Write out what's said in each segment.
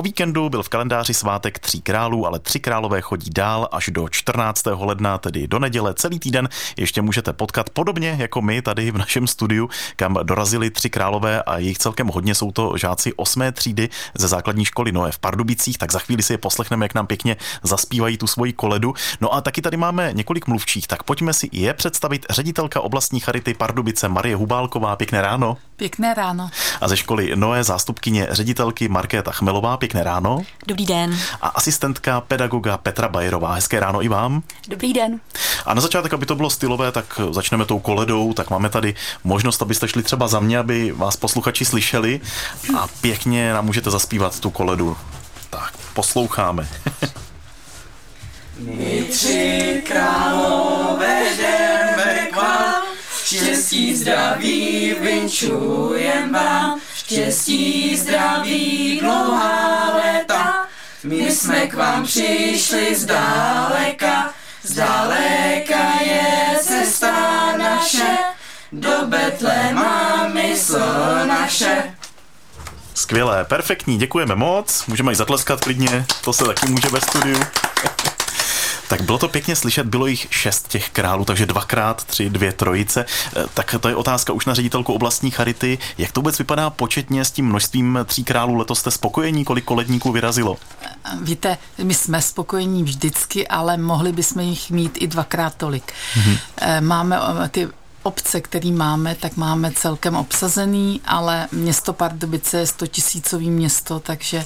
O víkendu byl v kalendáři svátek tří králů, ale tři králové chodí dál až do 14. ledna, tedy do neděle. Celý týden ještě můžete potkat podobně jako my tady v našem studiu, kam dorazili tři králové a jejich celkem hodně jsou to žáci osmé třídy ze základní školy Noé v Pardubicích, tak za chvíli si je poslechneme, jak nám pěkně zaspívají tu svoji koledu. No a taky tady máme několik mluvčích, tak pojďme si je představit ředitelka oblastní charity Pardubice Marie Hubálková. Pěkné ráno. Pěkné ráno. A ze školy Noé zástupkyně ředitelky Markéta Chmelová. Pěkné ráno. Dobrý den. A asistentka pedagoga Petra Bajerová. Hezké ráno i vám. Dobrý den. A na začátek, aby to bylo stylové, tak začneme tou koledou. Tak máme tady možnost, abyste šli třeba za mě, aby vás posluchači slyšeli a pěkně nám můžete zaspívat tu koledu. Tak, posloucháme. My tři králové jdeme k vám, štěstí, zdraví vinčujem vám, štěstí, zdraví, dlouhá léta. My jsme k vám přišli zdaleka, zdaleka je cesta naše, do Betléma mysl naše. Skvělé, perfektní, děkujeme moc. Můžeme i zatleskat klidně, to se taky může ve studiu. Tak bylo to pěkně slyšet, bylo jich šest těch králů, takže dvakrát tři, dvě trojice. Eh, tak to je otázka už na ředitelku oblastní charity. Jak to vůbec vypadá početně s tím množstvím tří králů? Letos jste spokojení, kolik koledníků vyrazilo? Víte, my jsme spokojení vždycky, ale mohli bychom jich mít i dvakrát tolik. Mm-hmm. Máme eh, ty obce, který máme, tak máme celkem obsazený, ale město Pardubice je 100 tisícový město, takže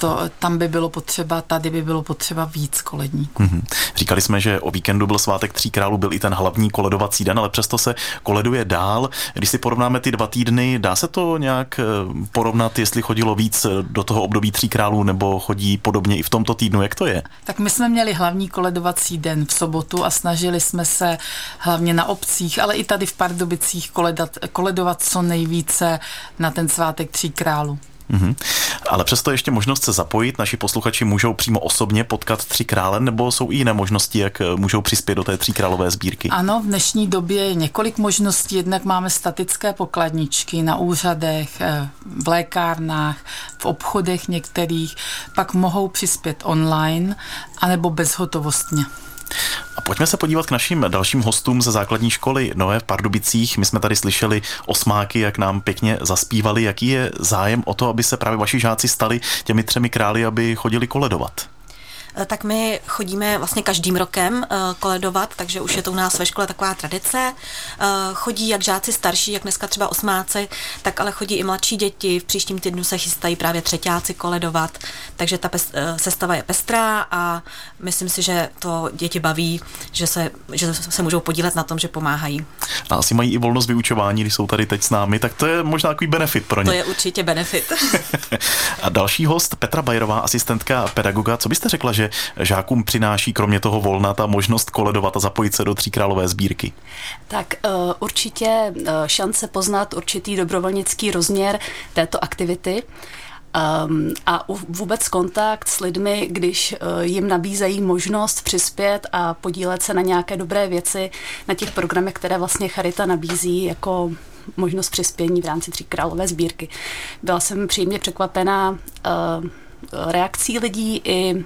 to, tam by bylo potřeba, tady by bylo potřeba víc koledníků. Mm-hmm. Říkali jsme, že o víkendu byl svátek tří králů, byl i ten hlavní koledovací den, ale přesto se koleduje dál. Když si porovnáme ty dva týdny, dá se to nějak eh, porovnat, jestli chodilo víc do toho období tří králů, nebo chodí podobně i v tomto týdnu, jak to je? Tak my jsme měli hlavní koledovací den v sobotu a snažili jsme se hlavně na obcích, ale i tady v Pardubicích koledat, koledovat co nejvíce na ten svátek tří králů. Mm-hmm. Ale přesto ještě možnost se zapojit. Naši posluchači můžou přímo osobně potkat tři krále, nebo jsou i jiné možnosti, jak eh, můžou přispět do té králové sbírky? Ano, v dnešní době je několik možností. Jednak máme statické pokladničky na úřadech, eh, v lékárnách, v obchodech některých. Pak mohou přispět online, anebo bezhotovostně. Pojďme se podívat k našim dalším hostům ze základní školy Noé v Pardubicích. My jsme tady slyšeli osmáky, jak nám pěkně zaspívali. Jaký je zájem o to, aby se právě vaši žáci stali těmi třemi králi, aby chodili koledovat? Eh, tak my chodíme vlastně každým rokem eh, koledovat, takže už je to u nás ve škole taková tradice. Eh, chodí jak žáci starší, jak dneska třeba osmáci, tak ale chodí i mladší děti. V příštím týdnu se chystají právě třetíáci koledovat, takže ta sestava je pestrá a myslím si, že to děti baví, že se, že se můžou podílet na tom, že pomáhají. A asi mají i volnost vyučování, když jsou tady teď s námi, tak to je možná takový benefit pro ně. To je určitě benefit. a další host, Petra Bajerová, asistentka pedagoga. Co byste řekla, že žákům přináší kromě toho volna ta možnost koledovat a zapojit se do Tříkrálové sbírky? Tak uh, určitě uh, šance poznat určitý dobrovolnický rozměr této aktivity. Um, a vůbec kontakt s lidmi, když uh, jim nabízejí možnost přispět a podílet se na nějaké dobré věci, na těch programech, které vlastně Charita nabízí jako možnost přispění v rámci Tří králové sbírky. Byla jsem příjemně překvapená uh, reakcí lidí i uh,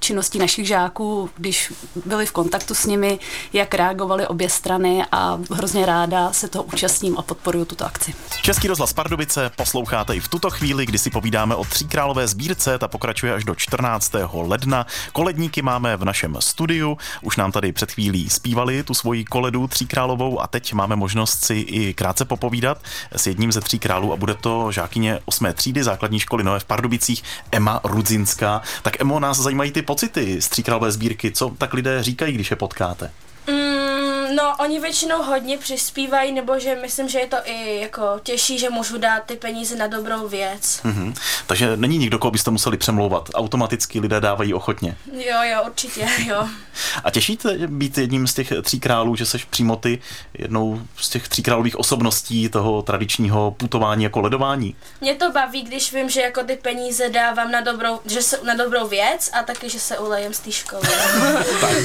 činností našich žáků, když byli v kontaktu s nimi, jak reagovali obě strany a hrozně ráda se toho účastním a podporuju tuto akci. Český rozhlas Pardubice posloucháte i v tuto chvíli, kdy si povídáme o tříkrálové sbírce, ta pokračuje až do 14. ledna. Koledníky máme v našem studiu, už nám tady před chvílí zpívali tu svoji koledu tříkrálovou a teď máme možnost si i krátce popovídat s jedním ze tří králů a bude to žákyně 8. třídy základní školy Nové v Pardubicích Emma Rudzinská. Tak Emo, nás zajímají ty pocity z tříkrálové sbírky? Co tak lidé říkají, když je potkáte? Mm, no, oni většinou hodně přispívají, nebo že myslím, že je to i jako těžší, že můžu dát ty peníze na dobrou věc. Mm-hmm. Takže není nikdo, koho byste museli přemlouvat. Automaticky lidé dávají ochotně. Jo, jo, určitě, jo. A těšíte být jedním z těch tří králů, že seš přímo ty jednou z těch tří králových osobností toho tradičního putování jako ledování? Mě to baví, když vím, že jako ty peníze dávám na dobrou, že se, na dobrou věc a taky, že se ulejem z té školy. tak,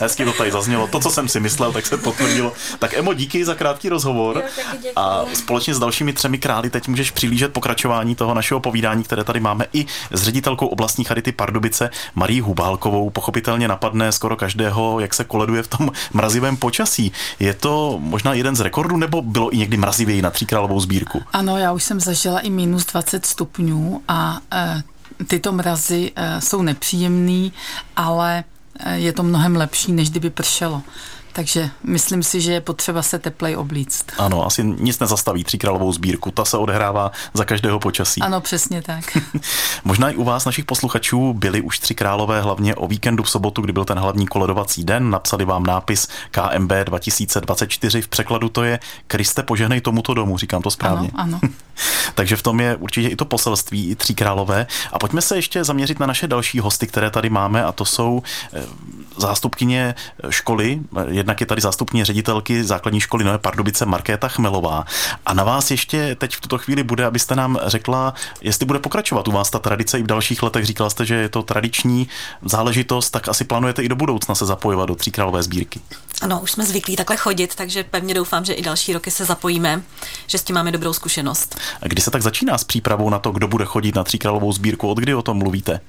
hezky to tady zaznělo. To, co jsem si myslel, tak se potvrdilo. Tak Emo, díky za krátký rozhovor. Jo, a společně s dalšími třemi krály teď můžeš přilížet pokračování toho našeho povídání, které tady máme i s ředitelkou oblastní charity Pardubice Marí Hubálkovou. Pochopitelně napadne skoro každého, jak se koleduje v tom mrazivém počasí. Je to možná jeden z rekordů, nebo bylo i někdy mrazivěji na tříkrálovou sbírku? Ano, já už jsem zažila i minus 20 stupňů a e, tyto mrazy e, jsou nepříjemný, ale e, je to mnohem lepší, než kdyby pršelo. Takže myslím si, že je potřeba se teplej oblíct. Ano, asi nic nezastaví tříkrálovou sbírku, ta se odehrává za každého počasí. Ano, přesně tak. Možná i u vás, našich posluchačů, byli už tři králové hlavně o víkendu v sobotu, kdy byl ten hlavní koledovací den. Napsali vám nápis KMB 2024, v překladu to je Kriste požehnej tomuto domu, říkám to správně. Ano, ano. Takže v tom je určitě i to poselství, i tří králové. A pojďme se ještě zaměřit na naše další hosty, které tady máme, a to jsou eh, zástupkyně školy, jednak je tady zástupkyně ředitelky základní školy Nové Pardubice Markéta Chmelová. A na vás ještě teď v tuto chvíli bude, abyste nám řekla, jestli bude pokračovat u vás ta tradice i v dalších letech. Říkala jste, že je to tradiční záležitost, tak asi plánujete i do budoucna se zapojovat do tříkrálové sbírky. Ano, už jsme zvyklí takhle chodit, takže pevně doufám, že i další roky se zapojíme, že s tím máme dobrou zkušenost. Kdy se tak začíná s přípravou na to, kdo bude chodit na tříkrálovou sbírku? Od kdy o tom mluvíte?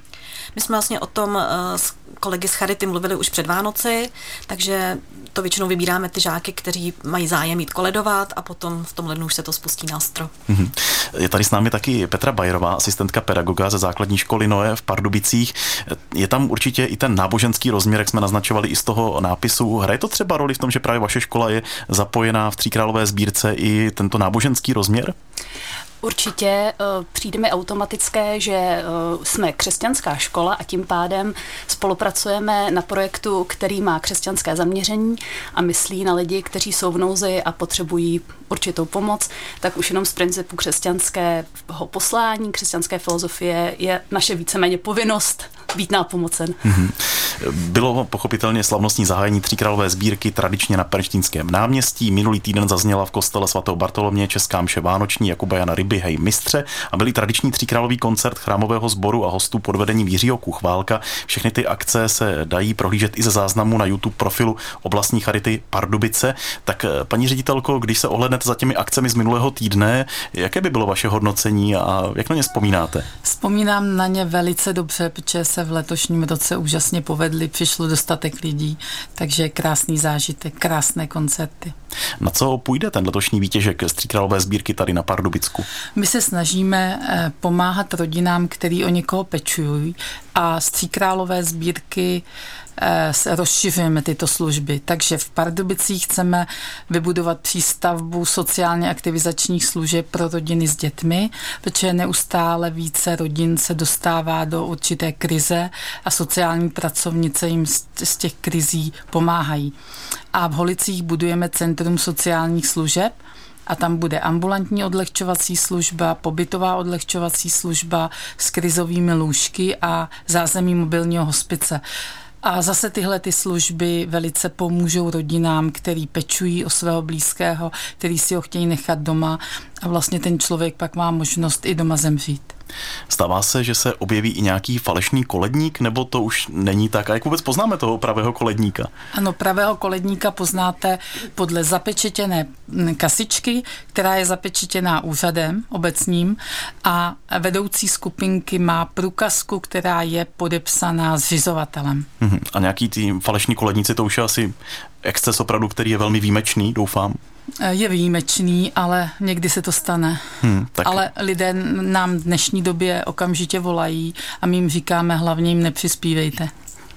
My jsme vlastně o tom eh, s kolegy z Charity mluvili už před Vánoci, takže to většinou vybíráme ty žáky, kteří mají zájem jít koledovat a potom v tom lednu už se to spustí na stro. Mhm. Je tady s námi taky Petra Bajerová, asistentka pedagoga ze základní školy Noé v Pardubicích. Je tam určitě i ten náboženský rozměr, jak jsme naznačovali i z toho nápisu. Hraje to třeba roli v tom, že právě vaše škola je zapojená v tříkrálové sbírce i tento náboženský rozměr? Určitě uh, přijde mi automatické, že uh, jsme křesťanská škola a tím pádem spolupracujeme na projektu, který má křesťanské zaměření a myslí na lidi, kteří jsou v nouzi a potřebují určitou pomoc, tak už jenom z principu křesťanského poslání, křesťanské filozofie je naše víceméně povinnost být nápomocen. Mm-hmm. Bylo pochopitelně slavnostní zahájení tříkrálové sbírky tradičně na Perštínském náměstí. Minulý týden zazněla v kostele svatého Bartolomě Česká mše Vánoční Jakuba Jana Ryby Hej Mistře a byli tradiční tříkrálový koncert chrámového sboru a hostů pod vedením Jiřího Kuchválka. Všechny ty akce se dají prohlížet i ze záznamu na YouTube profilu oblastní charity Pardubice. Tak eh, paní ředitelko, když se ohlednete za těmi akcemi z minulého týdne, jaké by bylo vaše hodnocení a jak na ně vzpomínáte? Vzpomínám na ně velice dobře, protože se v letošním roce úžasně povedly, přišlo dostatek lidí, takže krásný zážitek, krásné koncerty. Na co půjde ten letošní výtěžek z Tříkrálové sbírky tady na Pardubicku? My se snažíme eh, pomáhat rodinám, který o někoho pečují a z Tříkrálové sbírky Eh, rozšiřujeme tyto služby. Takže v Pardubicích chceme vybudovat přístavbu sociálně aktivizačních služeb pro rodiny s dětmi, protože neustále více rodin se dostává do určité krize a sociální pracovnice jim z těch krizí pomáhají. A v Holicích budujeme Centrum sociálních služeb, a tam bude ambulantní odlehčovací služba, pobytová odlehčovací služba s krizovými lůžky a zázemí mobilního hospice. A zase tyhle ty služby velice pomůžou rodinám, který pečují o svého blízkého, který si ho chtějí nechat doma a vlastně ten člověk pak má možnost i doma zemřít. Stává se, že se objeví i nějaký falešný koledník, nebo to už není tak? A jak vůbec poznáme toho pravého koledníka? Ano, pravého koledníka poznáte podle zapečetěné kasičky, která je zapečetěná úřadem obecním a vedoucí skupinky má průkazku, která je podepsaná zřizovatelem. Mhm. A nějaký ty falešní koledníci, to už je asi exces opravdu, který je velmi výjimečný, doufám. Eh, je výjimečný, ale někdy se to stane. Hmm, tak... Ale lidé nám v dnešní době okamžitě volají a my jim říkáme hlavně jim nepřispívejte.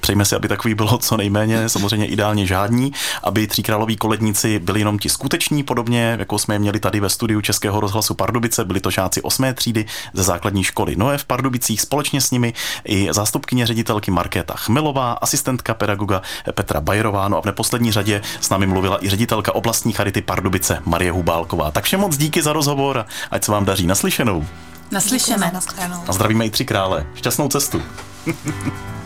Přejme si, aby takový bylo co nejméně, samozřejmě ideálně žádní, aby tříkráloví koledníci byli jenom ti skuteční, podobně jako jsme je měli tady ve studiu Českého rozhlasu Pardubice, byli to žáci 8. třídy ze základní školy Noé v Pardubicích, společně s nimi i zástupkyně ředitelky Markéta Chmelová, asistentka pedagoga Petra Bajerová, no a v neposlední řadě s námi mluvila i ředitelka oblastní charity Pardubice Marie Hubálková. Tak všem moc díky za rozhovor, ať se vám daří naslyšenou. Naslyšené. Naslyšenou. A zdravíme i tři krále. Šťastnou cestu.